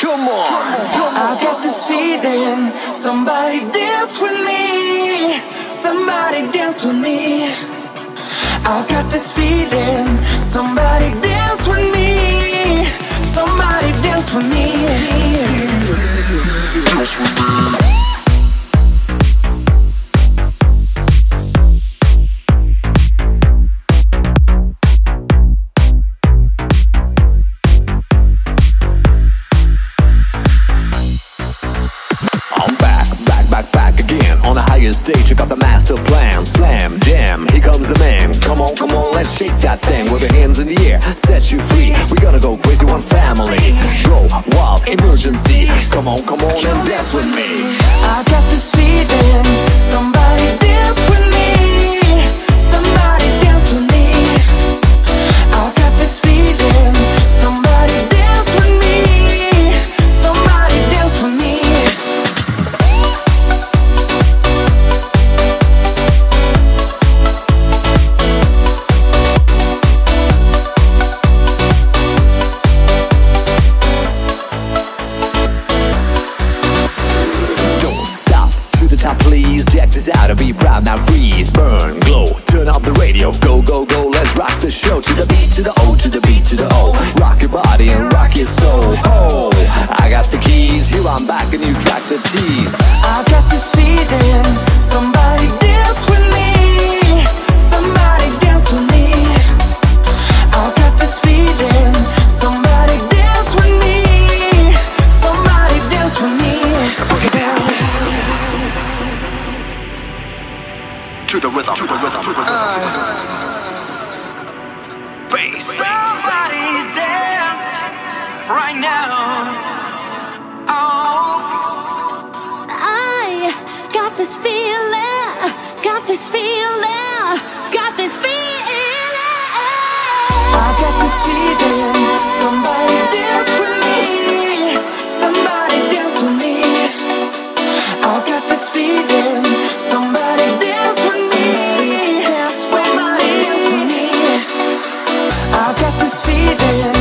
Come on. I got this feeling. Somebody dance with me. Somebody dance with me. I've got this feeling. Somebody dance with me. Somebody dance with me. Dance with me. Stage, I got the master plan. Slam, jam, here comes the man. Come on, come on, let's shake that thing with your hands in the air. Set you free. We're gonna go crazy, one family. Go wild, emergency. Come on, come on and dance with me. The top, please. Check this out, be proud now. Freeze, burn, glow. Turn up the radio, go, go, go. Let's rock the show to the beat, to the O, to the beat, to the O. Rock your body and rock your soul. Oh, I got the keys. Here I'm back, a new track to tease. I got this feeling. Somebody To the rhythm, to the rhythm, to the rhythm. Bass. Somebody dance right now. Oh. I got this feeling, got this feeling, this feeling.